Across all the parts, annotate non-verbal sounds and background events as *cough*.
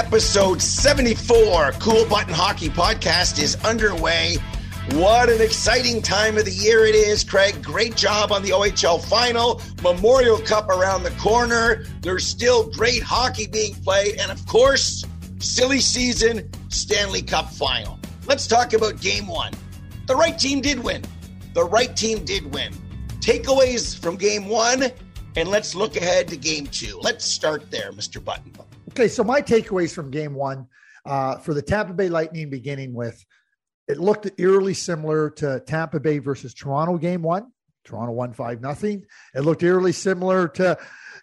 Episode 74, Kool Button Hockey Podcast is underway. What an exciting time of the year it is, Craig. Great job on the OHL final. Memorial Cup around the corner. There's still great hockey being played. And of course, silly season, Stanley Cup final. Let's talk about game one. The right team did win. The right team did win. Takeaways from game one, and let's look ahead to game two. Let's start there, Mr. Button. Okay, so my takeaways from game one uh, for the Tampa Bay Lightning, beginning with it looked eerily similar to Tampa Bay versus Toronto game one. Toronto won five nothing. It looked eerily similar to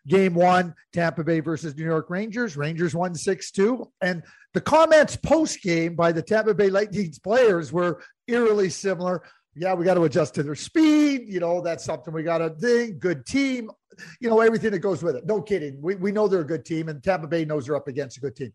game one, Tampa Bay versus New York Rangers. Rangers won six two, and the comments post game by the Tampa Bay Lightning's players were eerily similar. Yeah, we got to adjust to their speed. You know, that's something we got to think. Good team, you know, everything that goes with it. No kidding. We, we know they're a good team, and Tampa Bay knows they're up against a good team.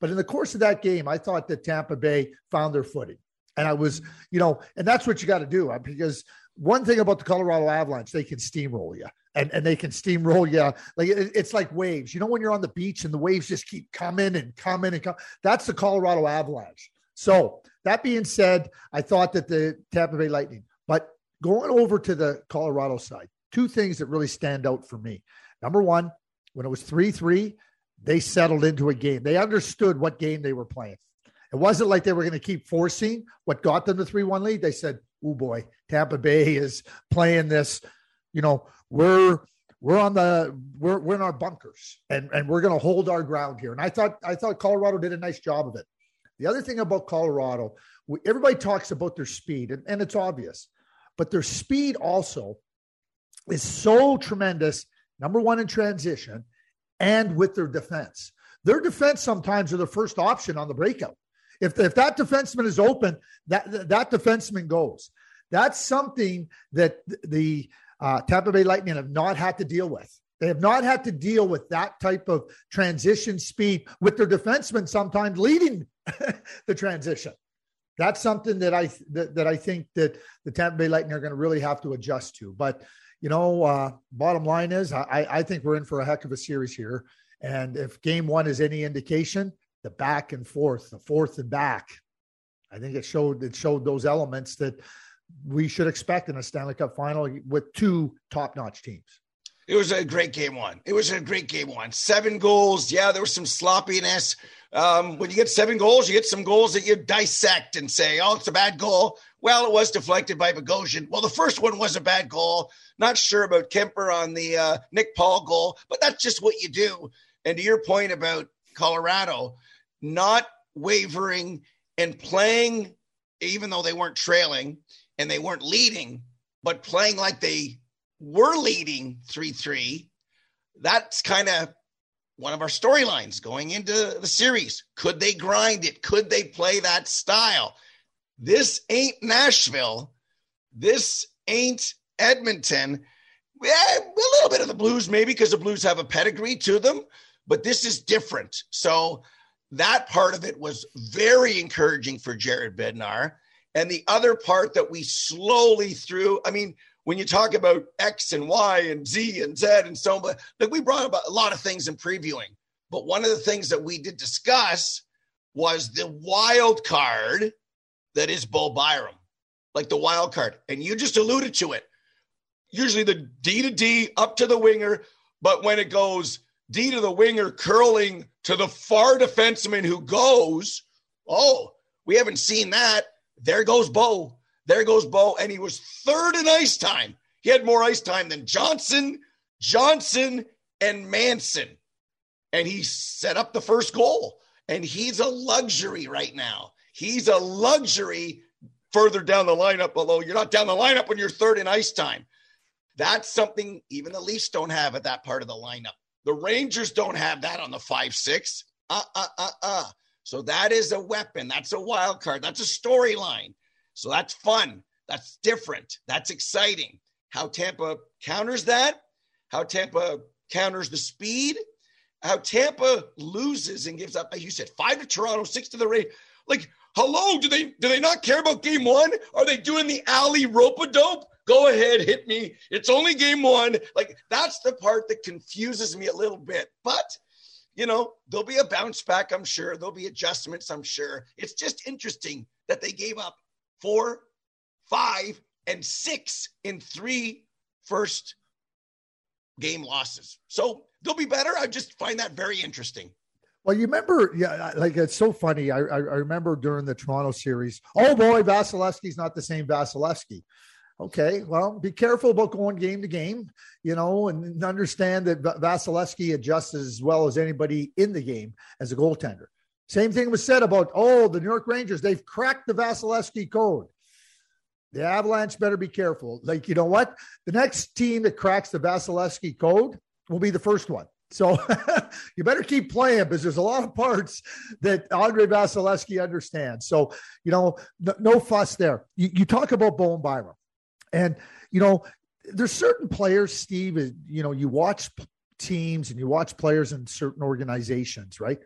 But in the course of that game, I thought that Tampa Bay found their footing. And I was, you know, and that's what you got to do uh, because one thing about the Colorado Avalanche, they can steamroll you and, and they can steamroll you. Like it, it's like waves. You know, when you're on the beach and the waves just keep coming and coming and coming, that's the Colorado Avalanche. So that being said, I thought that the Tampa Bay Lightning, but going over to the Colorado side, two things that really stand out for me. Number one, when it was 3 3, they settled into a game. They understood what game they were playing. It wasn't like they were going to keep forcing what got them the 3 1 lead. They said, oh boy, Tampa Bay is playing this. You know, we're we're on the we're we're in our bunkers and and we're going to hold our ground here. And I thought I thought Colorado did a nice job of it. The other thing about Colorado, everybody talks about their speed, and, and it's obvious, but their speed also is so tremendous. Number one in transition, and with their defense. Their defense sometimes are the first option on the breakout. If, if that defenseman is open, that that defenseman goes. That's something that the uh, Tampa Bay Lightning have not had to deal with. They have not had to deal with that type of transition speed with their defensemen sometimes leading *laughs* the transition. That's something that I that, that I think that the Tampa Bay Lightning are going to really have to adjust to. But you know, uh, bottom line is I, I think we're in for a heck of a series here. And if game one is any indication, the back and forth, the fourth and back. I think it showed it showed those elements that we should expect in a Stanley Cup final with two top-notch teams. It was a great game one. It was a great game one. Seven goals. Yeah, there was some sloppiness. Um, when you get seven goals, you get some goals that you dissect and say, "Oh, it's a bad goal." Well, it was deflected by Bogosian. Well, the first one was a bad goal. Not sure about Kuemper on the uh, Nick Paul goal, but that's just what you do. And to your point about Colorado, not wavering and playing, even though they weren't trailing and they weren't leading, but playing like they were leading 3 3. That's kind of one of our storylines going into the series. Could they grind it? Could they play that style? This ain't Nashville. This ain't Edmonton. Yeah, a little bit of the Blues, maybe, because the Blues have a pedigree to them, but this is different. So that part of it was very encouraging for Jared Bednar. And the other part that we slowly threw, I mean, when you talk about X and Y and Z and Z and so on, like we brought about a lot of things in previewing. But one of the things that we did discuss was the wild card that is Bo Byram, like the wild card. And you just alluded to it. Usually the D to D up to the winger, but when it goes D to the winger curling to the far defenseman who goes, oh, we haven't seen that. There goes Bo. There goes Bo. And he was third in ice time. He had more ice time than Johnson, Johnson, and Manson. And he set up the first goal. And he's a luxury right now. He's a luxury further down the lineup below. You're not down the lineup when you're third in ice time. That's something even the Leafs don't have at that part of the lineup. The Rangers don't have that on the 5 6. Uh, uh, uh, uh. So that is a weapon. That's a wild card. That's a storyline. So that's fun. That's different. That's exciting. How Tampa counters that, how Tampa counters the speed, how Tampa loses and gives up, as you said, five to Toronto, six to the Rays. Like, hello, do they do they not care about game one? Are they doing the alley rope a dope? Go ahead, hit me. It's only game one. Like that's the part that confuses me a little bit. But you know, there'll be a bounce back, I'm sure. There'll be adjustments, I'm sure. It's just interesting that they gave up four, five, and six in three first game losses. So they'll be better. I just find that very interesting. Well, you remember, yeah, like it's so funny. I, I, remember during the Toronto series, oh boy, Vasilevskiy's not the same Vasilevskiy. Okay, well, be careful about going game to game, you know, and understand that Vasilevskiy adjusts as well as anybody in the game as a goaltender. Same thing was said about, oh, the New York Rangers, they've cracked the Vasilevskiy code. The Avalanche better be careful. Like, you know what? The next team that cracks the Vasilevskiy code will be the first one. So *laughs* you better keep playing because there's a lot of parts that Andre Vasilevskiy understands. So, you know, no, no fuss there. You, you talk about Bowen Byram. And, you know, there's certain players, Steve, you know, you watch teams and you watch players in certain organizations, right?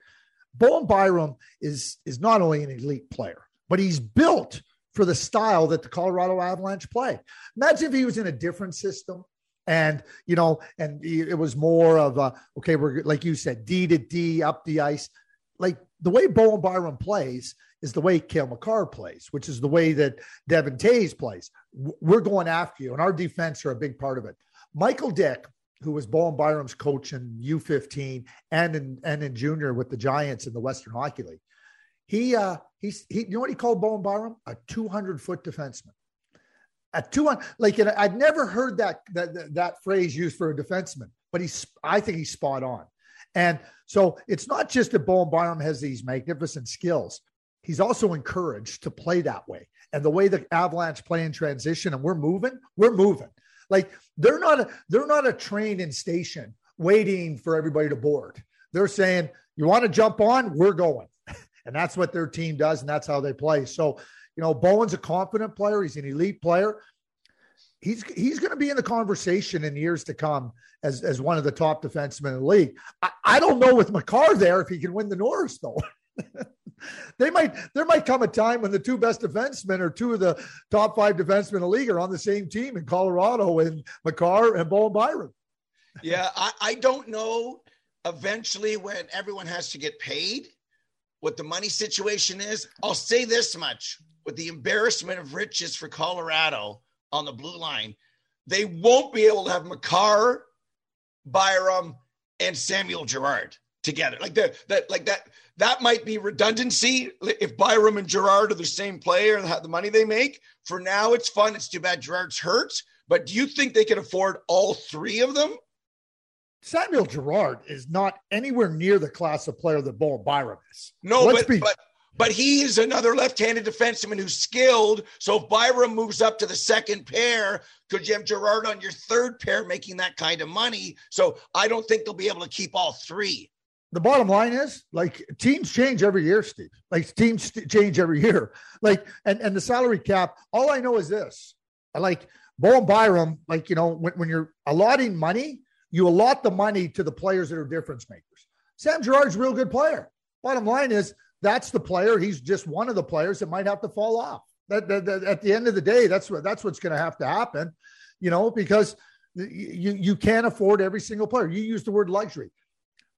Bowen Byram is is not only an elite player, but he's built for the style that the Colorado Avalanche play. Imagine if he was in a different system and you know, and it was more of a okay, we're like you said, D to D up the ice. Like the way Bowen Byram plays is the way Cale Makar plays, which is the way that Devon Toews plays. We're going after you, and our defense are a big part of it. Michael Dyck, who was Bowen Byram's coach in U15 and in and in junior with the Giants in the Western Hockey League, he uh he you know what he called Bowen Byram? A 200 foot defenseman. A 200 like I'd never heard that that that phrase used for a defenseman, but he's I think he's spot on. And so it's not just that Bowen Byram has these magnificent skills he's also encouraged to play that way. And the way the Avalanche play in transition and we're moving, we're moving. Like they're not a, they're not a train in station waiting for everybody to board. They're saying, "You want to jump on? We're going." *laughs* and that's what their team does and that's how they play. So, you know, Bowen's a confident player, he's an elite player. He's he's going to be in the conversation in years to come as as one of the top defensemen in the league. I, I don't know with Makar there if he can win the Norris though. *laughs* they might there might come a time when the two best defensemen or two of the top five defensemen in the league are on the same team in Colorado and Makar and Bowen Byram. Yeah, I, I don't know eventually when everyone has to get paid what the money situation is. I'll say this much with the embarrassment of riches for Colorado on the blue line, they won't be able to have Makar, Byram, and Samuel Girard together. Like that, that, like that, that might be redundancy if Byram and Girard are the same player and have the money they make. For now, it's fun. It's too bad Girard's hurt. But do you think they can afford all three of them? Samuel Girard is not anywhere near the class of player that Bowen Byram is. No, Let's but, be- but but he is another left-handed defenseman who's skilled. So if Byram moves up to the second pair, could you have Girard on your third pair making that kind of money? So I don't think they'll be able to keep all three the bottom line is like teams change every year, Steve. Like teams change every year. *laughs* Like and and the salary cap. All I know is this: like and Byram. Like you know, when, when you're allotting money, you allot the money to the players that are difference makers. Sam Girard's a real good player. Bottom line is that's the player. He's just one of the players that might have to fall off. That, that, that at the end of the day, that's what that's what's going to have to happen. You know, because you you can't afford every single player. You use the word luxury.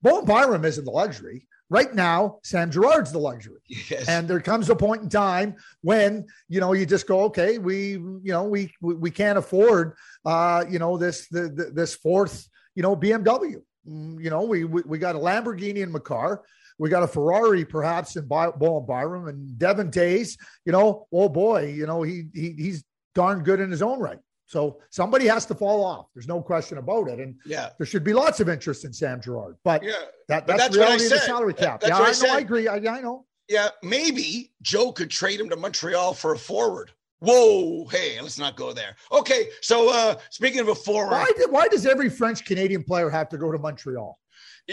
Bowen Byram isn't the luxury. Right now, Sam Girard's the luxury. Yes. And there comes a point in time when, you know, you just go, okay, we, you know, we, we, we can't afford, uh, you know, this, the, the, this fourth, you know, BMW. Mm, you know, we, we, we got a Lamborghini in Makar. We got a Ferrari, perhaps in By- Bowen Byram and Devon Toews. You know, oh boy, you know he, he he's darn good in his own right. So somebody has to fall off. There's no question about it. And yeah, there should be lots of interest in Sam Girard. But yeah, that, that's, that's reality of the salary cap. That's yeah, I, I know. I agree. I, I know. Yeah, maybe Joe could trade him to Montreal for a forward. Whoa, hey, let's not go there. Okay, so uh speaking of a forward, why, did, why does every French Canadian player have to go to Montreal?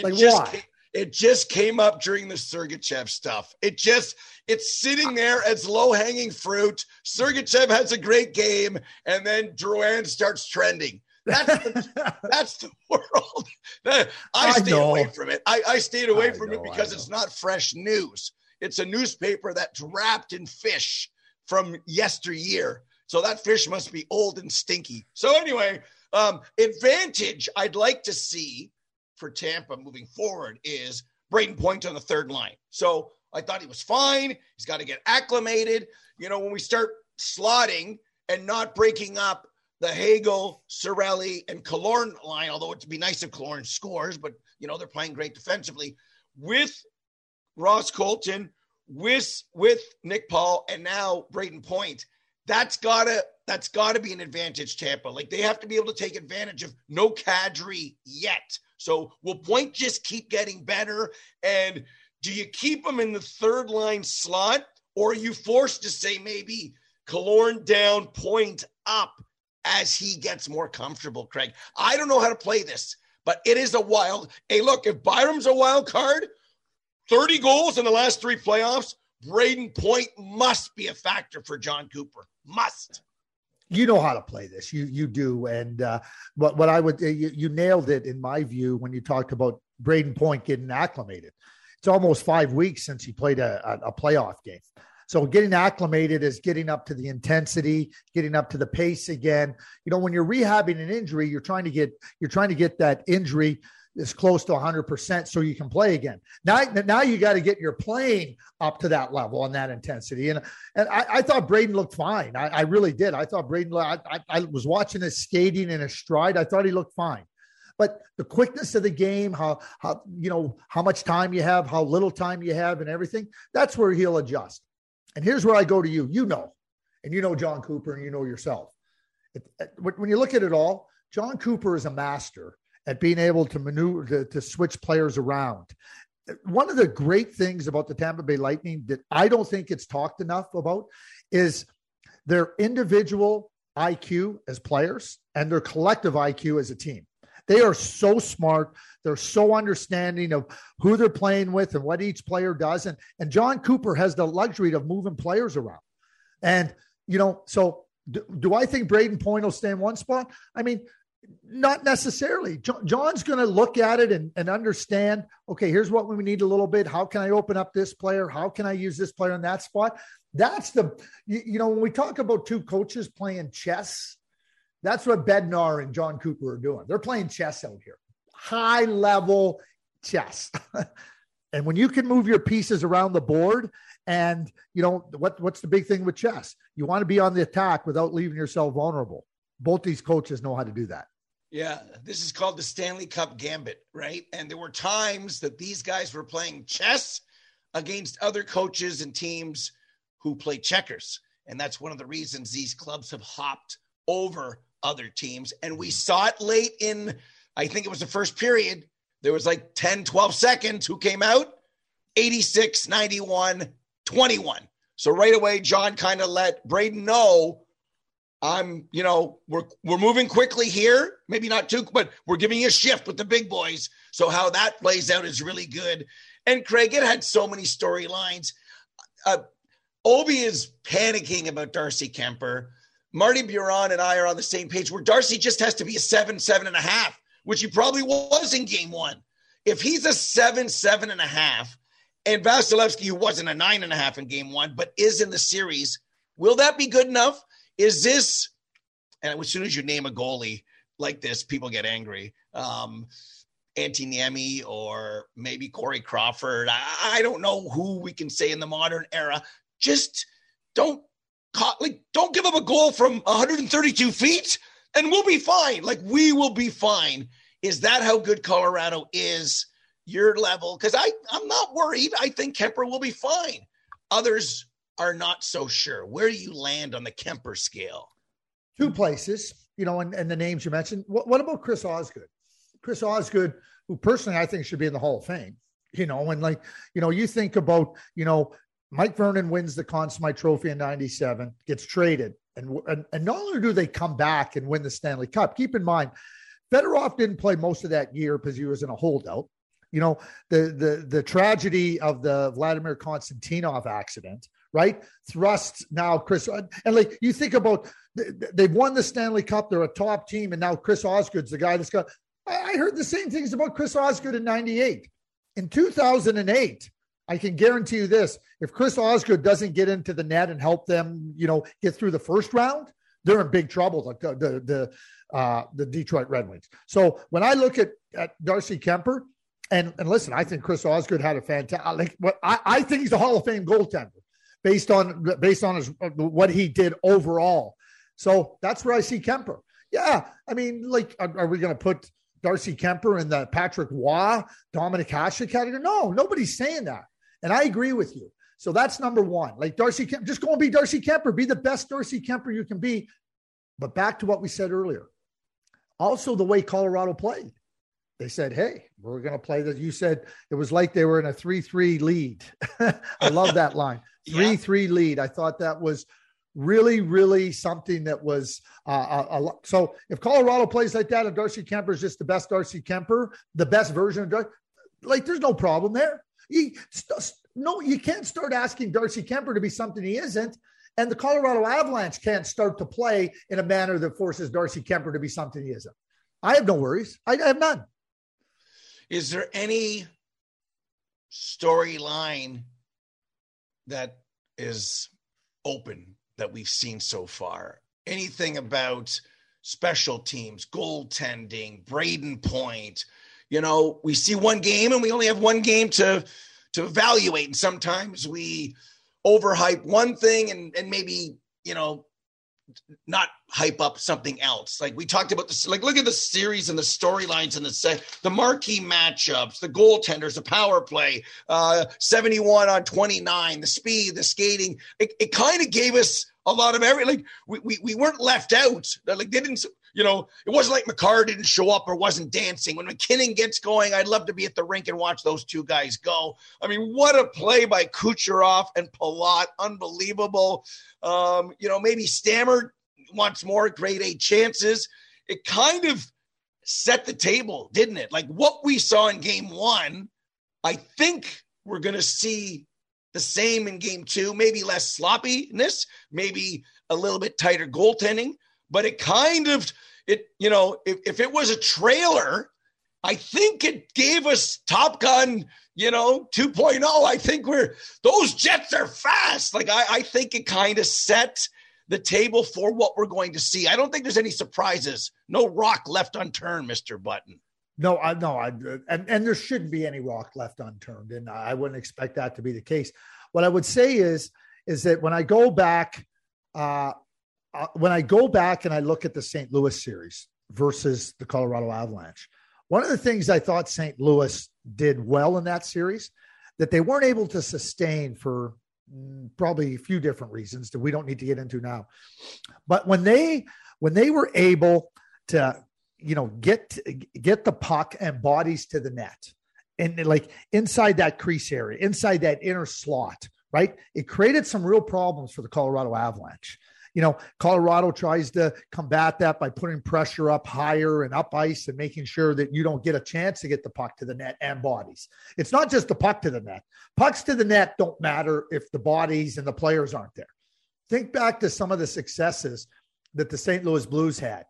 Like why? It just came up during the Sergachev stuff. It just it's sitting there as low hanging fruit. Sergachev has a great game, and then Drouin starts trending. That's the, *laughs* that's the world. *laughs* I stayed away from it. I, I stayed away I from know, it because it's not fresh news. It's a newspaper that's wrapped in fish from yesteryear. So that fish must be old and stinky. So anyway, um, advantage I'd like to see for Tampa moving forward is Brayden Point on the third line. So I thought he was fine. He's got to get acclimated. You know, when we start slotting and not breaking up the Hagel, Cirelli, and Killorn line, although it'd be nice if Killorn scores, but you know, they're playing great defensively with Ross Colton, with with Nick Paul, and now Brayden Point. That's gotta that's gotta be an advantage, Tampa. Like they have to be able to take advantage of no Kadri yet. So will Point just keep getting better? And do you keep him in the third line slot, or are you forced to say maybe Killorn down, Point up as he gets more comfortable, Craig? I don't know how to play this, but it is a wild. Hey, look, if Byram's a wild card, 30 goals in the last three playoffs, Brayden Point must be a factor for Jon Cooper. Must. You know how to play this. You you do. And uh, what what I would you, you nailed it in my view when you talked about Brayden Point getting acclimated. It's almost five weeks since he played a, a, a playoff game. So getting acclimated is getting up to the intensity, getting up to the pace again. You know, when you're rehabbing an injury, you're trying to get you're trying to get that injury is close to 100% so you can play again. Now, now you got to get your playing up to that level and that intensity. And, and I, I thought Brayden looked fine. I, I, really did. I thought Brayden, I, I, was watching his skating in his stride. I thought he looked fine. But the quickness of the game, how, how, you know, how much time you have, how little time you have and everything, that's where he'll adjust. And here's where I go to you. You know, and you know Jon Cooper and you know yourself. When you look at it all, Jon Cooper is a master at being able to maneuver to, to switch players around. One of the great things about the Tampa Bay Lightning that I don't think it's talked enough about is their individual IQ as players and their collective IQ as a team. They are so smart. They're so understanding of who they're playing with and what each player does. And, and Jon Cooper has the luxury of moving players around. And, you know, so do, do I think Brayden Point will stay in one spot? I mean, not necessarily. John's going to look at it and, and understand, okay, here's what we need a little bit. How can I open up this player? How can I use this player in that spot? That's the, you, you know, when we talk about two coaches playing chess, that's what Bednar and Jon Cooper are doing. They're playing chess out here, high level chess. *laughs* and when you can move your pieces around the board, and you know what, what's the big thing with chess? You want to be on the attack without leaving yourself vulnerable. Both these coaches know how to do that. Yeah, this is called the Stanley Cup Gambit, right? And there were times that these guys were playing chess against other coaches and teams who play checkers. And that's one of the reasons these clubs have hopped over other teams. And we mm-hmm. saw it late in, I think it was the first period. There was like 10, 12 seconds. Who came out? 86, 91, 21. So right away, John kind of let Brayden know I'm, you know, we're we're moving quickly here. Maybe not too, but we're giving you a shift with the big boys. So how that plays out is really good. And Craig, it had so many storylines. Uh, Obi is panicking about Darcy Kuemper. Marty Biron and I are on the same page where Darcy just has to be a seven, seven and a half, which he probably was in game one. If he's a seven, seven and a half, and Vasilevskiy, who wasn't a nine and a half in game one, but is in the series, will that be good enough? Is this, and as soon as you name a goalie like this, people get angry. Um, Antti Niemi or maybe Corey Crawford. I, I, don't know who we can say in the modern era. Just don't like don't give up a goal from 132 feet, and we'll be fine. Like we will be fine. Is that how good Colorado is? Your level? Because I I'm not worried. I think Kuemper will be fine. Others are not so sure. Where do you land on the Kuemper scale? Two places, you know, and, and the names you mentioned. What, what about Chris Osgood? Chris Osgood, who personally I think should be in the Hall of Fame, you know, and like, you know, you think about, you know, Mike Vernon wins the Conn Smythe Trophy in 97, gets traded. And, and, and not only do they come back and win the Stanley Cup, keep in mind, Fedorov didn't play most of that year because he was in a holdout. You know, the the the tragedy of the Vladimir Konstantinov accident right? Thrust now, Chris, and like you think about they've won the Stanley Cup, they're a top team, and now Chris Osgood's the guy that's got. I heard the same things about Chris Osgood in '98. In 2008, I can guarantee you this: if Chris Osgood doesn't get into the net and help them, you know, get through the first round, they're in big trouble. Like the the the, uh, the Detroit Red Wings. So when I look at at Darcy Kuemper, And and listen, I think Chris Osgood had a fantastic. Like what I, I think he's a Hall of Fame goaltender based on based on his what he did overall. So that's where I see Kuemper. Yeah, I mean, like, are, are we going to put Darcy Kuemper in the Patrick Roy, Dominik Hasek category? No, nobody's saying that, and I agree with you. So that's number one. Like Darcy, just go and be Darcy Kuemper. Be the best Darcy Kuemper you can be. But back to what we said earlier. Also, the way Colorado played. They said, hey, we're going to play that. You said it was like they were in a 3 3 lead. *laughs* I love that line 3 yeah. 3 lead. I thought that was really, really something that was uh, a, a, so. If Colorado plays like that, and Darcy Kuemper is just the best Darcy Kuemper, the best version of Darcy, like there's no problem there. He, st- no, you can't start asking Darcy Kuemper to be something he isn't. And the Colorado Avalanche can't start to play in a manner that forces Darcy Kuemper to be something he isn't. I have no worries. I, I have none. Is there any storyline that is open that we've seen so far? Anything about special teams, goaltending, Brayden Point? You know, we see one game and we only have one game to to evaluate. And sometimes we overhype one thing and, and maybe, you know, not hype up something else. Like we talked about this, like look at the series and the storylines and the set, the marquee matchups, the goaltenders, the power play, uh, 71 on 29, the speed, the skating. It, it kind of gave us a lot of every like we, we we weren't left out. Like they didn't you know, it wasn't like Makar didn't show up or wasn't dancing. When MacKinnon gets going, I'd love to be at the rink and watch those two guys go. I mean, what a play by Kucherov and Palat. Unbelievable. Um, you know, maybe Stammer wants more grade A chances. It kind of set the table, didn't it? Like what we saw in game one, I think we're going to see the same in game two, maybe less sloppiness, maybe a little bit tighter goaltending but it kind of it you know if, if it was a trailer i think it gave us top gun you know 2.0 i think we're those jets are fast like i, I think it kind of set the table for what we're going to see i don't think there's any surprises no rock left unturned mr button no i no i and, and there shouldn't be any rock left unturned and i wouldn't expect that to be the case what i would say is is that when i go back uh uh, when I go back and I look at the St. Louis series versus the Colorado Avalanche, one of the things I thought St. Louis did well in that series that they weren't able to sustain for probably a few different reasons that we don't need to get into now. But when they when they were able to you know get get the puck and bodies to the net and like inside that crease area, inside that inner slot, right? It created some real problems for the Colorado Avalanche. You know, Colorado tries to combat that by putting pressure up higher and up ice and making sure that you don't get a chance to get the puck to the net and bodies. It's not just the puck to the net. Pucks to the net don't matter if the bodies and the players aren't there. Think back to some of the successes that the St. Louis Blues had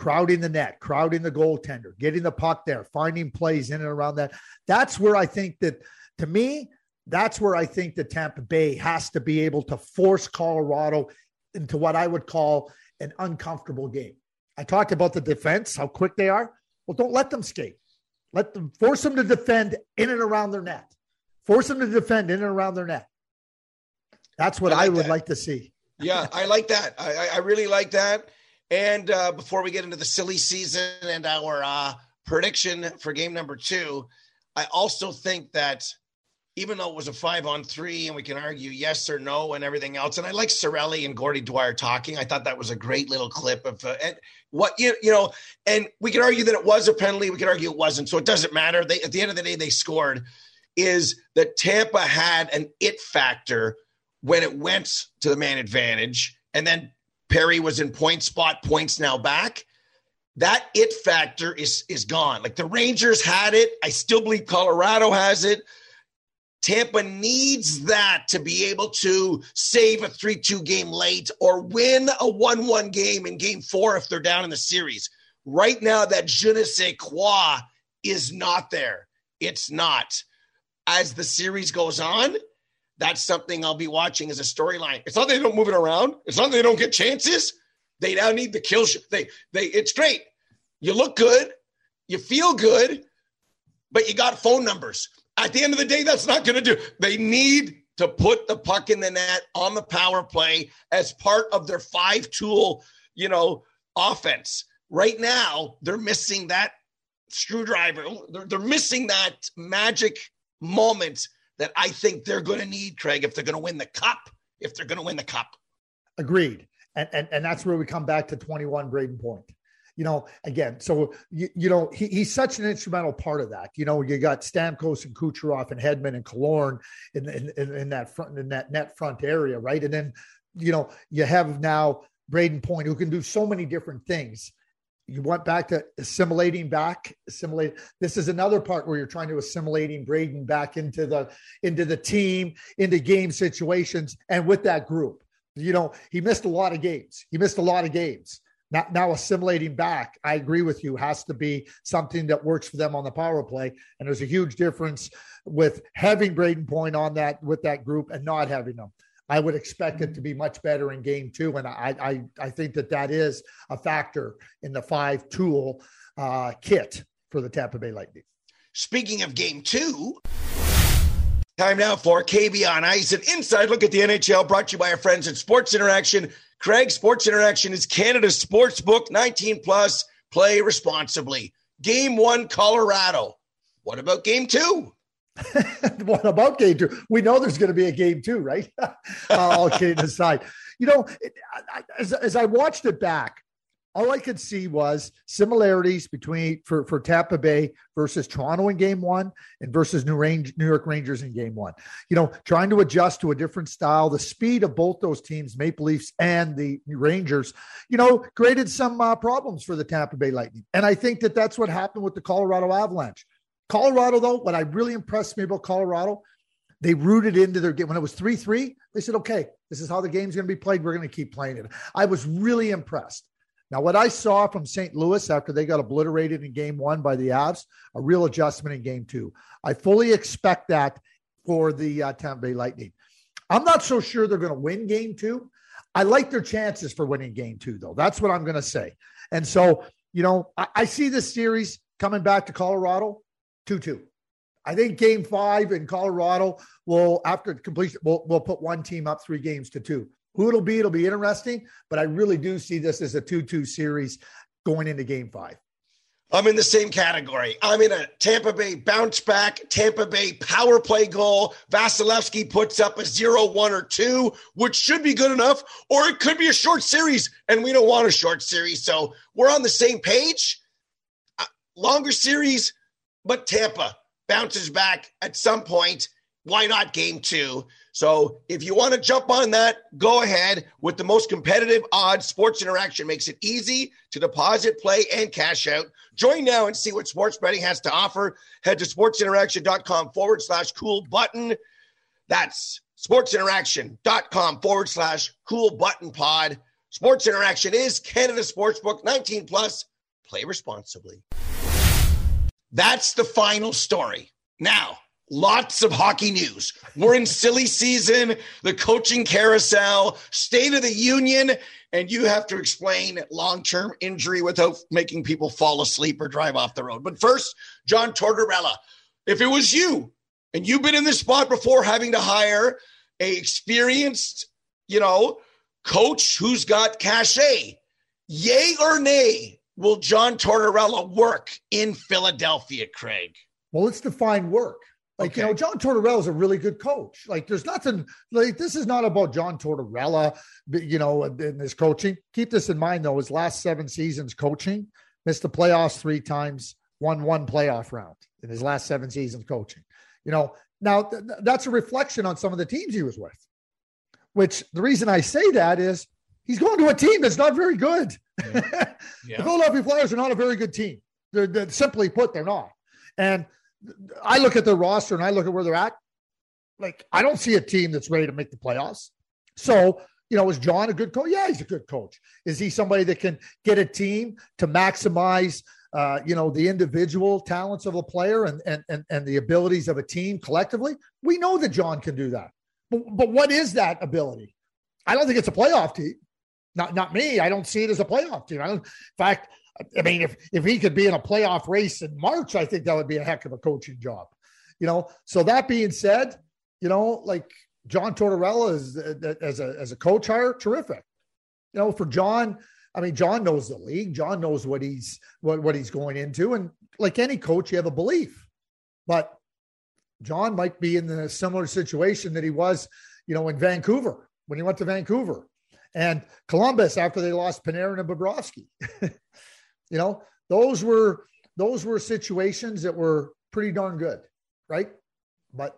crowding the net, crowding the goaltender, getting the puck there, finding plays in and around that. That's where I think that, to me, that's where I think that Tampa Bay has to be able to force Colorado into what I would call an uncomfortable game. I talked about the defense, how quick they are. Well, don't let them skate. Let them force them to defend in and around their net. Force them to defend in and around their net. That's what I, like I would that. like to see. yeah, I like that. I, I really like that. And uh, before we get into the silly season and our uh, prediction for game number two, I also think that even though it was a five on three and we can argue yes or no and everything else. And I like Cirelli and Gordie Dwyer talking. I thought that was a great little clip of uh, and what you, you know, and we could argue that it was a penalty. We could argue it wasn't. So it doesn't matter. They, at the end of the day, they scored. Is that Tampa had an it factor when it went to the man advantage. And then Perry was in point spot, points now back. That it factor is is gone. Like the Rangers had it. I still believe Colorado has it. Tampa needs that to be able to save a 3 2 game late or win a 1 1 game in game four if they're down in the series. Right now, that je ne sais quoi is not there. It's not. As the series goes on, that's something I'll be watching as a storyline. It's not they don't move it around. It's not they don't get chances. They now need the kill. Sh- they they. It's great. You look good. You feel good but you got phone numbers. At the end of the day, that's not going to do. They need to put the puck in the net on the power play as part of their five tool, you know, offense. Right now, they're missing that screwdriver. They're, they're missing that magic moment that I think they're going to need, Craig, if they're going to win the cup. If they're going to win the cup. Agreed. And, and, and that's where we come back to 21 Brayden Point you know, again, so you, you know, he, he's such an instrumental part of that. You know, you got Stamkos and Kucherov and Hedman and Killorn in, in, in, in that front in that net front area, right? And then, you know, you have now Brayden Point who can do so many different things. You went back to assimilating back, assimilate. This is another part where you're trying to assimilating braden back into the into the team, into game situations, and with that group. You know, he missed a lot of games. He missed a lot of games now, now assimilating back, I agree with you, has to be something that works for them on the power play. And there's a huge difference with having Brayden Point on that with that group and not having them. I would expect it to be much better in game two. And I, I, I think that that is a factor in the five tool uh, kit for the Tampa Bay Lightning. Speaking of game two, time now for KB on Ice, an inside look at the NHL brought to you by our friends at Sports Interaction. Craig Sports Interaction is Canada's sports book, 19 plus. Play responsibly. Game one, Colorado. What about game two? *laughs* what about game two? We know there's going to be a game two, right? *laughs* All kidding aside. You know, as, as I watched it back, all I could see was similarities between for, for Tampa Bay versus Toronto in game one and versus New, Range, New York Rangers in game one. You know, trying to adjust to a different style. The speed of both those teams, Maple Leafs and the Rangers, you know, created some uh, problems for the Tampa Bay Lightning. And I think that that's what happened with the Colorado Avalanche. Colorado, though, what I really impressed me about Colorado, they rooted into their game. When it was 3 3, they said, okay, this is how the game's going to be played. We're going to keep playing it. I was really impressed. Now, what I saw from St. Louis after they got obliterated in game one by the Avs, a real adjustment in game two. I fully expect that for the uh, Tampa Bay Lightning. I'm not so sure they're going to win game two. I like their chances for winning game two, though. That's what I'm going to say. And so, you know, I, I see this series coming back to Colorado 2 2. I think game five in Colorado will, after completion, we'll, we'll put one team up three games to two. Who it'll be, it'll be interesting, but I really do see this as a 2 2 series going into game five. I'm in the same category. I'm in a Tampa Bay bounce back, Tampa Bay power play goal. Vasilevskiy puts up a zero, one, or two, which should be good enough, or it could be a short series, and we don't want a short series. So we're on the same page. Uh, longer series, but Tampa bounces back at some point. Why not game two? So if you want to jump on that, go ahead with the most competitive odds. Sports Interaction makes it easy to deposit, play, and cash out. Join now and see what sports betting has to offer. Head to sportsinteraction.com forward slash cool button. That's sportsinteraction.com forward slash cool button pod. Sports Interaction is Canada Sportsbook 19 plus. Play responsibly. That's the final story. Now, lots of hockey news. We're in silly season, the coaching carousel, state of the union, and you have to explain long term injury without making people fall asleep or drive off the road. But first, John Tortorella, if it was you and you've been in this spot before having to hire a experienced, you know, coach who's got cachet, yay or nay, will John Tortorella work in Philadelphia, Craig? Well, let's define work. Like, okay. you know, John Tortorella is a really good coach. Like, there's nothing like this is not about John Tortorella, you know, in his coaching. Keep this in mind, though, his last seven seasons coaching, missed the playoffs three times, won one playoff round in his last seven seasons coaching. You know, now th- that's a reflection on some of the teams he was with, which the reason I say that is he's going to a team that's not very good. Yeah. Yeah. *laughs* the Philadelphia Flyers are not a very good team. They're, they're simply put, they're not. And I look at the roster and I look at where they're at. Like, I don't see a team that's ready to make the playoffs. So, you know, is John a good coach? Yeah, he's a good coach. Is he somebody that can get a team to maximize, uh, you know, the individual talents of a player and, and, and, and the abilities of a team collectively? We know that John can do that. But, but what is that ability? I don't think it's a playoff team. Not, not me. I don't see it as a playoff team. I don't, in fact, I mean, if if he could be in a playoff race in March, I think that would be a heck of a coaching job. You know. So that being said, you know, like John Tortorella is uh, as a as a coach hire, terrific. You know, for John, I mean, John knows the league. John knows what he's what what he's going into, and like any coach, you have a belief. But John might be in the similar situation that he was, you know, in Vancouver when he went to Vancouver and Columbus after they lost Panarin and Bobrovsky. *laughs* you know, those were those were situations that were pretty darn good, right? But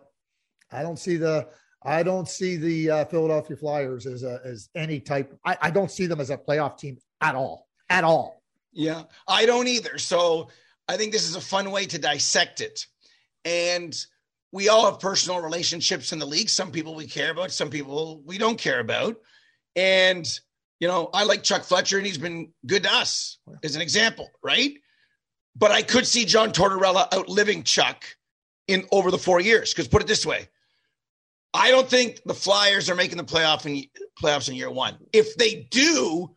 I don't see the I don't see the uh, Philadelphia Flyers as a as any type. I, I don't see them as a playoff team at all, at all. Yeah, I don't either. So I think this is a fun way to dissect it, and we all have personal relationships in the league. Some people we care about, some people we don't care about. And, you know, I like Chuck Fletcher and he's been good to us as an example, right? But I could see John Tortorella outliving Chuck in over the four years. Because put it this way, I don't think the Flyers are making the playoff in playoffs in year one. If they do,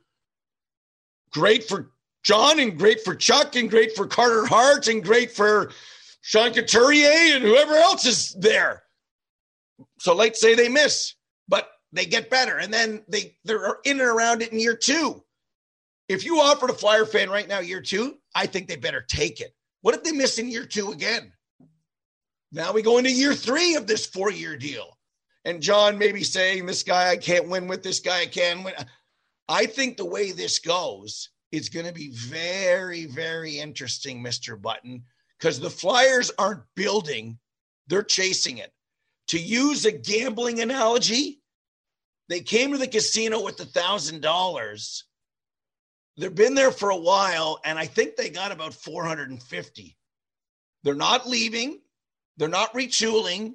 great for John and great for Chuck and great for Carter Hart and great for Sean Couturier and whoever else is there. So let's say they miss, but they get better, and then they they're in and around it in year two. If you offer a Flyer fan right now year two, I think they better take it. What if they miss in year two again? Now we go into year three of this four year deal. And John maybe saying, This guy I can't win with, this guy I can win. I think the way this goes is going to be very, very interesting, Mr. Button, because the Flyers aren't building, they're chasing it. To use a gambling analogy, they came to the casino with a thousand dollars. They've been there for a while, and I think they got about 450. They're not leaving, they're not retooling.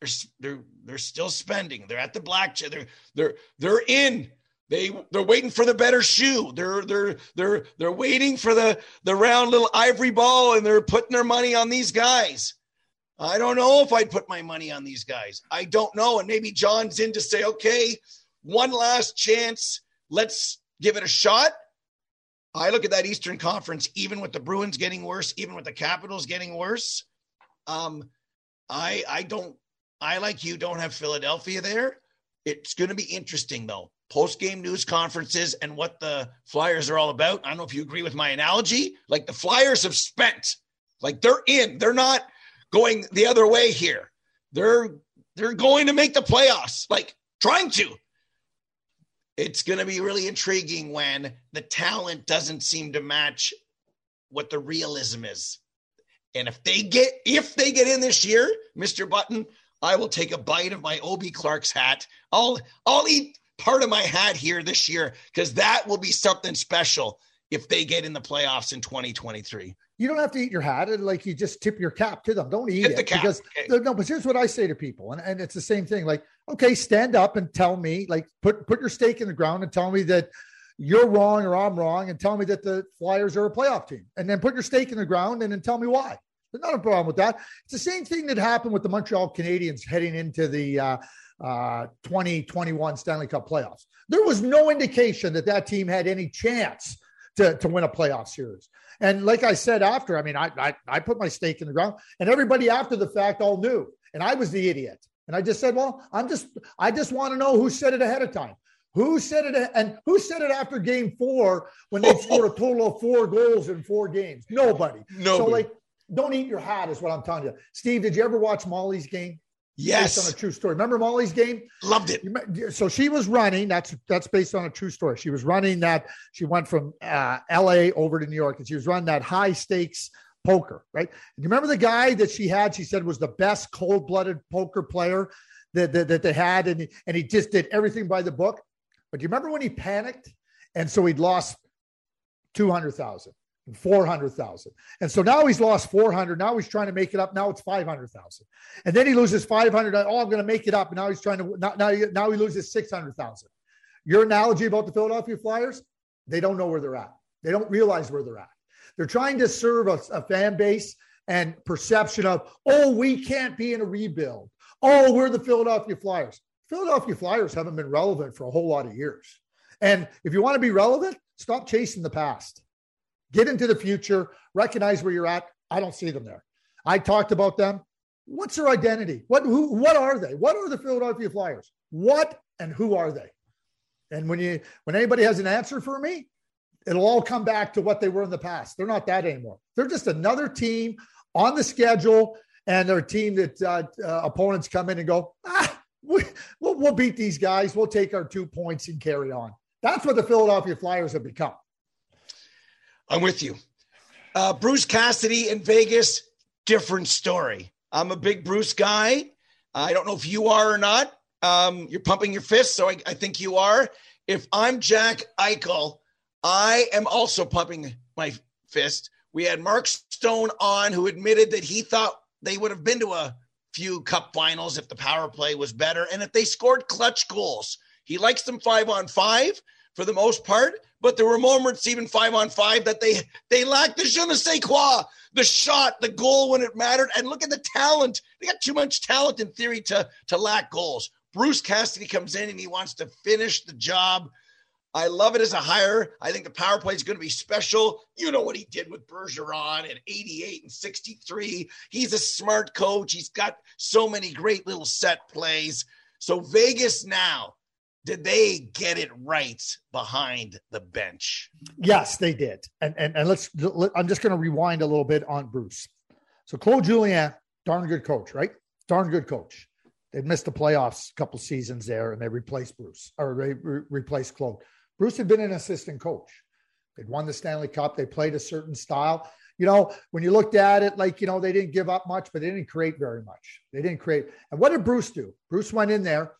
They're, they're, they're still spending. They're at the blackjack. They're they're they're in. They they're waiting for the better shoe. They're they're they're they're waiting for the the round little ivory ball, and they're putting their money on these guys. I don't know if I'd put my money on these guys. I don't know, and maybe John's in to say, okay, one last chance. Let's give it a shot. I look at that Eastern Conference, even with the Bruins getting worse, even with the Capitals getting worse. Um, I I don't I like you don't have Philadelphia there. It's going to be interesting though post game news conferences and what the Flyers are all about. I don't know if you agree with my analogy. Like the Flyers have spent, like they're in, they're not going the other way here. They're they're going to make the playoffs, like trying to. It's going to be really intriguing when the talent doesn't seem to match what the realism is. And if they get if they get in this year, Mr. Button, I will take a bite of my Obie Clark's hat. I'll I'll eat part of my hat here this year because that will be something special if they get in the playoffs in 2023. You don't have to eat your hat and like you just tip your cap to them. Don't eat Hit it because okay. no, but here's what I say to people, and, and it's the same thing. Like, okay, stand up and tell me, like, put put your stake in the ground and tell me that you're wrong or I'm wrong, and tell me that the Flyers are a playoff team, and then put your stake in the ground and then tell me why. There's not a problem with that. It's the same thing that happened with the Montreal Canadiens heading into the uh, uh, 2021 Stanley Cup playoffs. There was no indication that that team had any chance to, to win a playoff series. And like I said after, I mean, I, I, I put my stake in the ground, and everybody after the fact all knew, and I was the idiot. And I just said, well, I'm just, I just want to know who said it ahead of time. Who said it and who said it after game four when they oh. scored a total of four goals in four games? Nobody. Nobody. So like, don't eat your hat is what I'm telling you. Steve, did you ever watch Molly's game? Yes, based on a true story. Remember Molly's game? Loved it. So she was running. That's that's based on a true story. She was running that. She went from uh, L.A. over to New York, and she was running that high stakes poker. Right? You remember the guy that she had? She said was the best cold blooded poker player that, that that they had, and and he just did everything by the book. But do you remember when he panicked, and so he'd lost two hundred thousand? 400,000. And so now he's lost 400. Now he's trying to make it up. Now it's 500,000. And then he loses 500. Oh, I'm going to make it up. And now he's trying to, now, now, now he loses 600,000. Your analogy about the Philadelphia Flyers, they don't know where they're at. They don't realize where they're at. They're trying to serve a, a fan base and perception of, oh, we can't be in a rebuild. Oh, we're the Philadelphia Flyers. Philadelphia Flyers haven't been relevant for a whole lot of years. And if you want to be relevant, stop chasing the past Get into the future, recognize where you're at. I don't see them there. I talked about them. What's their identity? What who what are they? What are the Philadelphia Flyers? What and who are they? And when you when anybody has an answer for me, it'll all come back to what they were in the past. They're not that anymore. They're just another team on the schedule, and they're a team that uh, uh, opponents come in and go, ah, we, we'll, we'll beat these guys. We'll take our two points and carry on. That's what the Philadelphia Flyers have become. I'm with you. Uh, Bruce Cassidy in Vegas, different story. I'm a big Bruce guy. I don't know if you are or not. Um, you're pumping your fist, so I, I think you are. If I'm Jack Eichel, I am also pumping my fist. We had Mark Stone on who admitted that he thought they would have been to a few cup finals if the power play was better and if they scored clutch goals. He likes them five on five for the most part, but there were moments even five on five that they they lacked the je ne sais quoi, the shot, the goal when it mattered. And look at the talent; they got too much talent in theory to to lack goals. Bruce Cassidy comes in and he wants to finish the job. I love it as a hire. I think the power play is going to be special. You know what he did with Bergeron in 88 and 63. He's a smart coach. He's got so many great little set plays. So Vegas now, did they get it right behind the bench? Yes, they did. And and, and let's let, I'm just going to rewind a little bit on Bruce. So Claude Julien, darn good coach, right? Darn good coach. They missed the playoffs a couple seasons there, and they replaced Bruce or they re- replaced Claude. Bruce had been an assistant coach. They'd won the Stanley Cup. They played a certain style. You know, when you looked at it, like, you know, they didn't give up much, but they didn't create very much. They didn't create. And what did Bruce do? Bruce went in there,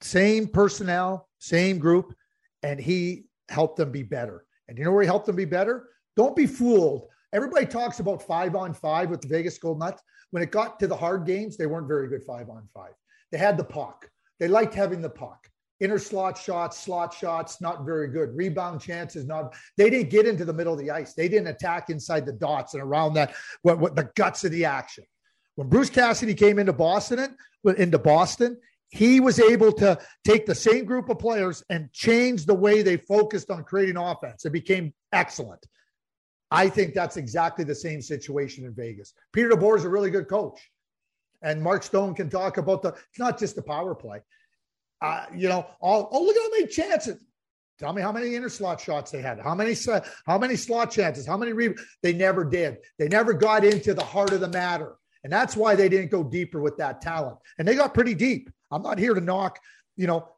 same personnel, same group, and he helped them be better. And you know where he helped them be better? Don't be fooled. Everybody talks about five on five with the Vegas Gold Nuts. When it got to the hard games, they weren't very good five on five. They had the puck. They liked having the puck inner slot shots, slot shots, not very good. Rebound chances, not. They didn't get into the middle of the ice. They didn't attack inside the dots and around that, what, what the guts of the action. When Bruce Cassidy came into Boston, into Boston, he was able to take the same group of players and change the way they focused on creating offense. It became excellent. I think that's exactly the same situation in Vegas. Peter DeBoer is a really good coach. And Mark Stone can talk about the, it's not just the power play. Uh, you know, all, oh, look at how many chances. Tell me how many inner slot shots they had. How many how many slot chances? How many re- they never did. They never got into the heart of the matter. And that's why they didn't go deeper with that talent. And they got pretty deep. I'm not here to knock, you know,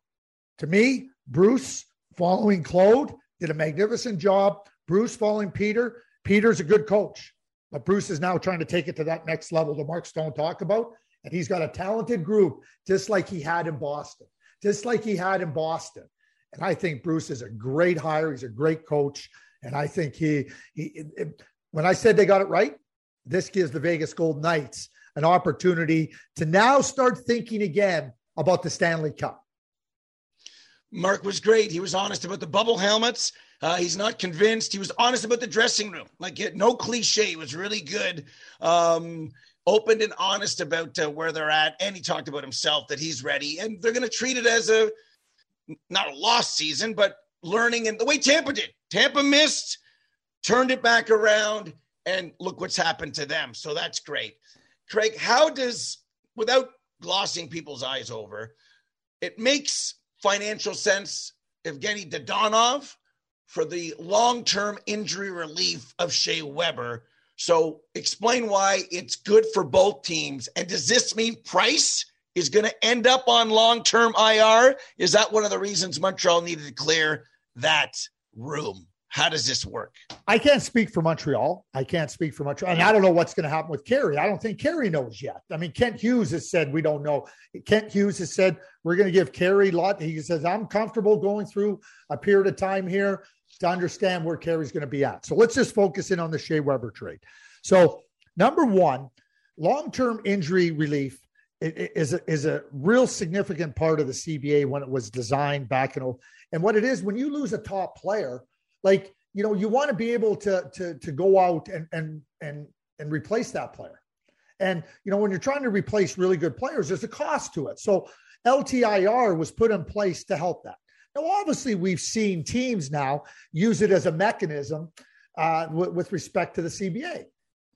to me, Bruce following Claude did a magnificent job. Bruce following Peter. Peter's a good coach, but Bruce is now trying to take it to that next level that Mark Stone talked about. And he's got a talented group, just like he had in Boston just like he had in Boston. And I think Bruce is a great hire. He's a great coach. And I think he, he it, when I said they got it right, this gives the Vegas Gold Knights an opportunity to now start thinking again about the Stanley Cup. Mark was great. He was honest about the bubble helmets. Uh, he's not convinced. He was honest about the dressing room. Like no cliche. It was really good. Um, open and honest about uh, where they're at. And he talked about himself that he's ready. And they're going to treat it as a not a lost season, but learning and the way Tampa did. Tampa missed, turned it back around, and look what's happened to them. So that's great. Craig, how does, without glossing people's eyes over, it makes financial sense, Evgeny Dadonov, for the long term injury relief of Shea Weber so explain why it's good for both teams. And does this mean Price is going to end up on long term IR? Is that one of the reasons Montreal needed to clear that room? How does this work? I can't speak for Montreal. I can't speak for Montreal. And I don't know what's going to happen with Carey. I don't think Carey knows yet. I mean, Kent Hughes has said we don't know. Kent Hughes has said we're going to give Carey a lot. He says, I'm comfortable going through a period of time here to understand where Carey's going to be at. So let's just focus in on the Shea Weber trade. So, number one, long term injury relief is a, is a real significant part of the CBA when it was designed back in. And what it is, when you lose a top player, like, you know, you want to be able to, to, to go out and, and, and, and replace that player. And, you know, when you're trying to replace really good players, there's a cost to it. So LTIR was put in place to help that. Now, obviously, we've seen teams now use it as a mechanism uh, w- with respect to the CBA.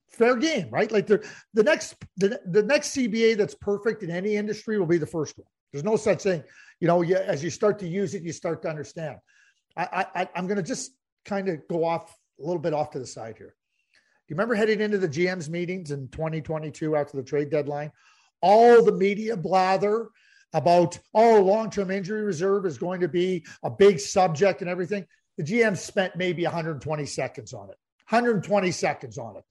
Fair game, right? Like the the next the, the next CBA that's perfect in any industry will be the first one. There's no such thing. You know, you, as you start to use it, you start to understand. I, I I'm going to just kind of go off a little bit off to the side here. Do you remember heading into the GM's meetings in 2022 after the trade deadline? All the media blather about, oh, long term injury reserve is going to be a big subject and everything. The GM spent maybe 120 seconds on it. 120 seconds on it.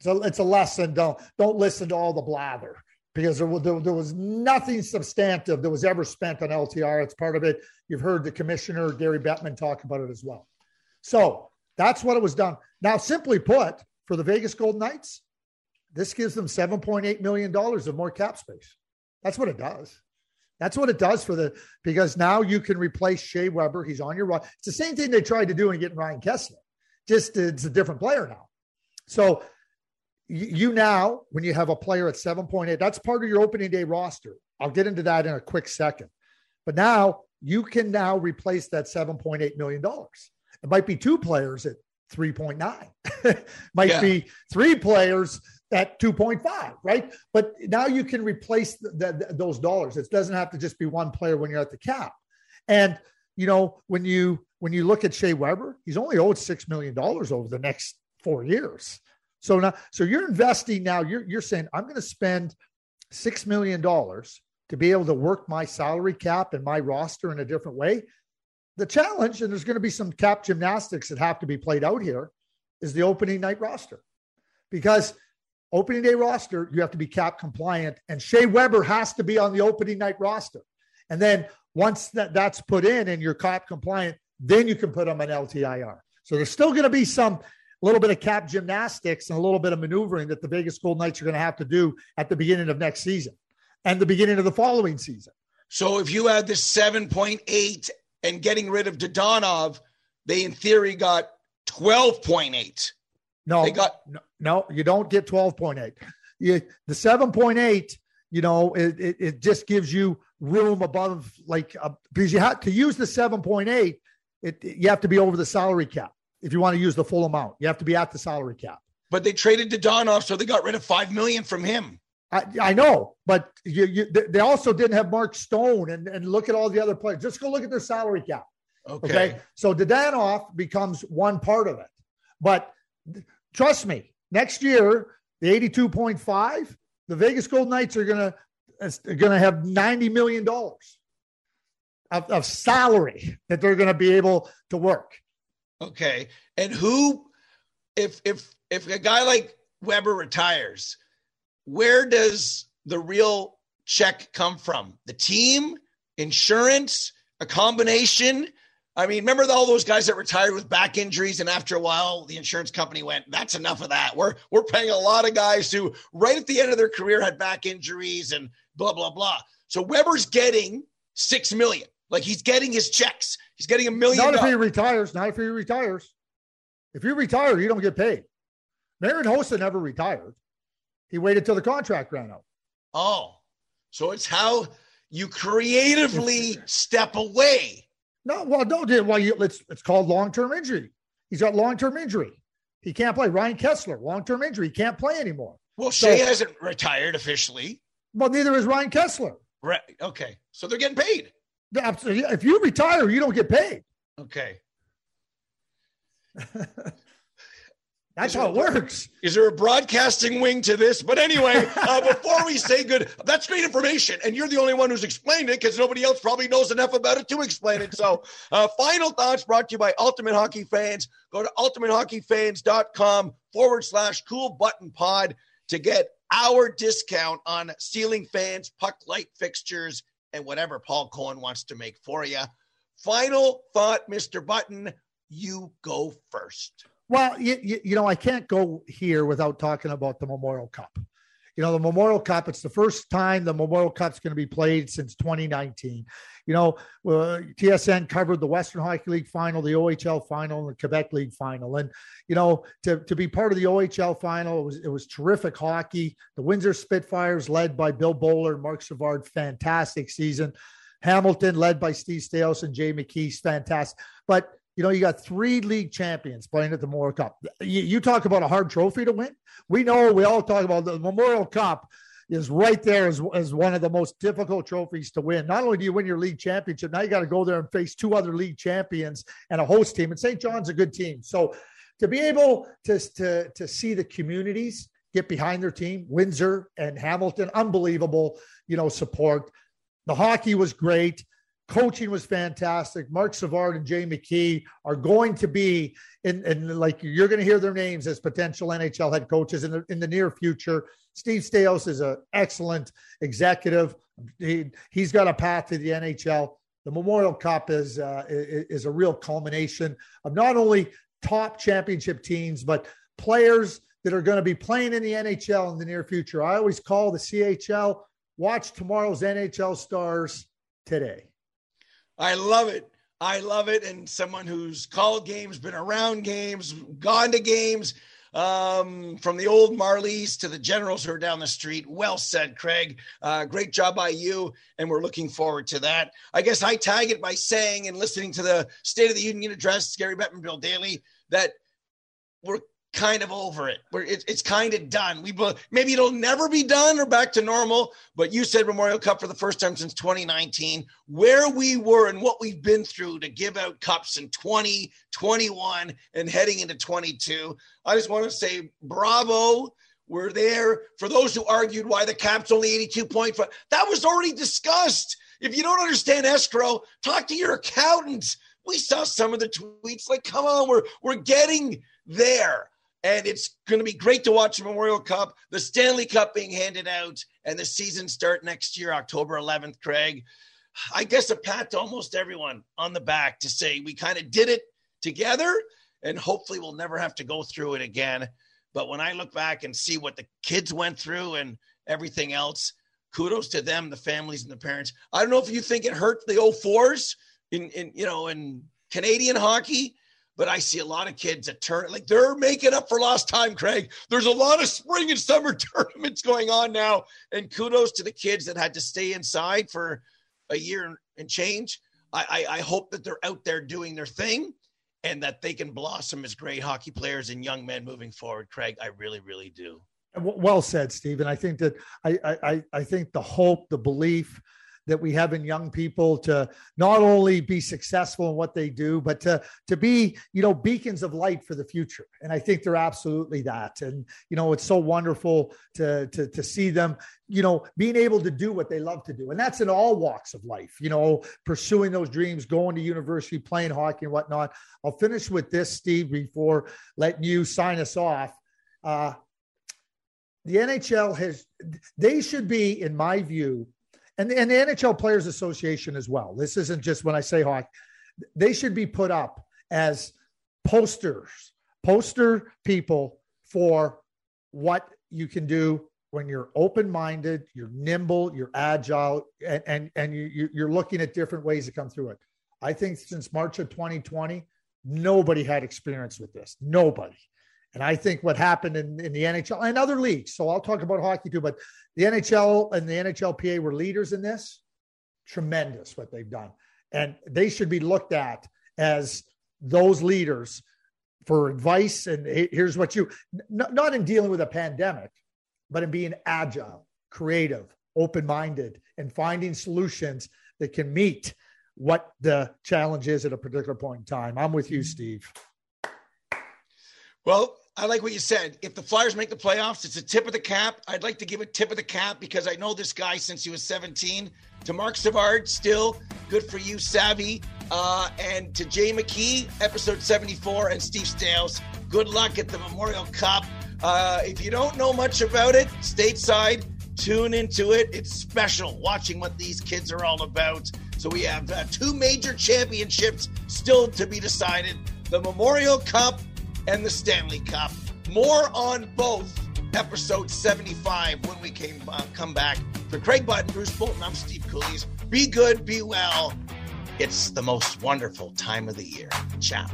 So it's a lesson. Don't don't listen to all the blather because there, there, there, was nothing substantive that was ever spent on LTR. It's part of it. You've heard the commissioner Gary Bettman talk about it as well. So that's what it was done. Now, simply put, for the Vegas Golden Knights, this gives them $7.8 million of more cap space. That's what it does. That's what it does for the because now you can replace Shea Weber. He's on your right. It's the same thing they tried to do in getting Ryan Kesler. Just it's a different player now. So you now, when you have a player at 7.8, that's part of your opening day roster. I'll get into that in a quick second. But now you can now replace that $7.8 million. It might be two players at 3.9, *laughs* might yeah. be three players at 2.5, right? But now you can replace the, the, those dollars. It doesn't have to just be one player when you're at the cap. And you know, when you when you look at Shea Weber, he's only owed six million dollars over the next four years. So now, so you're investing now. You're you're saying I'm going to spend six million dollars to be able to work my salary cap and my roster in a different way. The challenge, and there's going to be some cap gymnastics that have to be played out here, is the opening night roster, because opening day roster, you have to be cap compliant, and Shea Weber has to be on the opening night roster. And then once that, that's put in and you're cap compliant, then you can put them on LTIR. So there's still going to be some a little bit of cap gymnastics and a little bit of maneuvering that the Vegas Golden Knights are going to have to do at the beginning of next season and the beginning of the following season. So if you add the 7.8 and getting rid of Dadonov, they in theory got 12.8. No, they got no, no, you don't get 12.8. You, the 7.8, you know, it, it, it, just gives you room above, like, uh, because you have to use the 7.8, it, you have to be over the salary cap if you want to use the full amount. You have to be at the salary cap. But they traded Dadonov, so they got rid of 5 million from him. I, I know, but you, you, they also didn't have Mark Stone and, and look at all the other players. Just go look at their salary cap. Okay. okay? So Dadonov becomes one part of it. But trust me, next year, the 82.5, the Vegas Golden Knights are going to are going to have $90 million of, of salary that they're going to be able to work. Okay. And who, if, if, if a guy like Weber retires, where does the real check come from? The team, insurance, a combination? I mean, remember all those guys that retired with back injuries, and after a while, the insurance company went, "That's enough of that." We're we're paying a lot of guys who, right at the end of their career, had back injuries and blah blah blah. So Weber's getting six million, like he's getting his checks. He's getting a million. Not if he retires. Not if he retires. If you retire, you don't get paid. Marian Hossa never retired. He waited till the contract ran out. Oh, so it's how you creatively step away. No, well, don't do well. You, it's it's called long term injury. He's got long term injury. He can't play. Ryan Kesler, long term injury. He can't play anymore. Well, Shea so, hasn't retired officially. Well, neither is Ryan Kesler. Right. Okay. So they're getting paid. If you retire, you don't get paid. Okay. *laughs* That's how it works. Is there a broadcasting wing to this? But anyway, uh, before we say good, that's great information. And you're the only one who's explained it because nobody else probably knows enough about it to explain it. So, uh, final thoughts brought to you by Ultimate Hockey Fans. Go to ultimatehockeyfans.com forward slash cool button pod to get our discount on ceiling fans, puck light fixtures, and whatever Paul Cohen wants to make for you. Final thought, Mr. Button, you go first. Well, you, you, you, know, I can't go here without talking about the Memorial Cup. You know, the Memorial Cup, it's the first time the Memorial Cup's going to be played since 2019. You know, uh, TSN covered the Western Hockey League final, the OHL final, and the Quebec League final. And, you know, to, to be part of the OHL final, it was, it was terrific hockey. The Windsor Spitfires, led by Bill Bowler and Marc Savard, fantastic season. Hamilton, led by Steve Staios and Jay McKee, fantastic. But You know, you got three league champions playing at the Memorial Cup. You, you talk about a hard trophy to win. We know we all talk about the Memorial Cup is right there as, as one of the most difficult trophies to win. Not only do you win your league championship, now you got to go there and face two other league champions and a host team. And Saint John's a good team. So to be able to, to, to see the communities get behind their team, Windsor and Hamilton, unbelievable, you know, support. The hockey was great. Coaching was fantastic. Marc Savard and Jay McKee are going to be in, in like you're going to hear their names as potential NHL head coaches in the, in the near future. Steve Staios is an excellent executive. He, has got a path to the NHL. The Memorial Cup is uh, is a real culmination of not only top championship teams, but players that are going to be playing in the NHL in the near future. I always call the CHL. Watch tomorrow's NHL stars today. I love it. I love it. And someone who's called games, been around games, gone to games, um, from the old Marlies to the generals who are down the street. Well said, Craig. Uh, great job by you. And we're looking forward to that. I guess I tag it by saying and listening to the State of the Union address, Gary Bettman, Bill Daly, that we're kind of over it. It's, it's kind of done. We maybe it'll never be done or back to normal. But you said Memorial Cup for the first time since 2019. Where we were and what we've been through to give out cups in 20, 21, and heading into 22. I just want to say bravo. We're there for those who argued why the cap's only 82.5. That was already discussed. If you don't understand escrow, talk to your accountant. We saw some of the tweets. Like, come on, we're we're getting there and it's going to be great to watch the Memorial Cup, the Stanley Cup being handed out, and the season start next year, October 11th. Craig, I guess a pat to almost everyone on the back to say we kind of did it together, and hopefully we'll never have to go through it again. But when I look back and see what the kids went through and everything else, kudos to them, the families and the parents. I don't know if you think it hurt the 04s in, in you know in Canadian hockey but I see a lot of kids that turn like they're making up for lost time, Craig. There's a lot of spring and summer *laughs* tournaments going on now. And kudos to the kids that had to stay inside for a year and change. I, I, I hope that they're out there doing their thing and that they can blossom as great hockey players and young men moving forward, Craig. I really, really do. Well said, Steve. And I think that I, I, I think the hope, the belief, that we have in young people to not only be successful in what they do, but to to be you know beacons of light for the future. And I think they're absolutely that. And you know, it's so wonderful to to to see them you know being able to do what they love to do and that's in all walks of life you know pursuing those dreams going to university playing hockey and whatnot i'll finish with this steve before letting you sign us off uh, the nhl has they should be in my view and, and the NHL Players Association as well. This isn't just when I say hockey, they should be put up as posters, poster people for what you can do when you're open-minded, you're nimble, you're agile, and and, and you, you're looking at different ways to come through it. I think since March of 2020, nobody had experience with this. Nobody. And I think what happened in, in the NHL and other leagues, so I'll talk about hockey too, but the NHL and the NHLPA were leaders in this. Tremendous what they've done. And they should be looked at as those leaders for advice. And here's what you, not in dealing with a pandemic, but in being agile, creative, open minded, and finding solutions that can meet what the challenge is at a particular point in time. I'm with you, mm-hmm. Steve. Well, I like what you said. If the Flyers make the playoffs, it's a tip of the cap. I'd like to give a tip of the cap because I know this guy since he was 17. To Marc Savard, still good for you, Savvy. Uh, and to Jay McKee, episode 74, and Steve Staios, good luck at the Memorial Cup. Uh, if you don't know much about it, stateside, tune into it. It's special watching what these kids are all about. So we have uh, two major championships still to be decided the Memorial Cup and the Stanley Cup. More on both episode 75 when we came uh, come back. For Craig Button, Bruce Bolton, I'm Steve Kouleas. Be good, be well. It's the most wonderful time of the year. Ciao.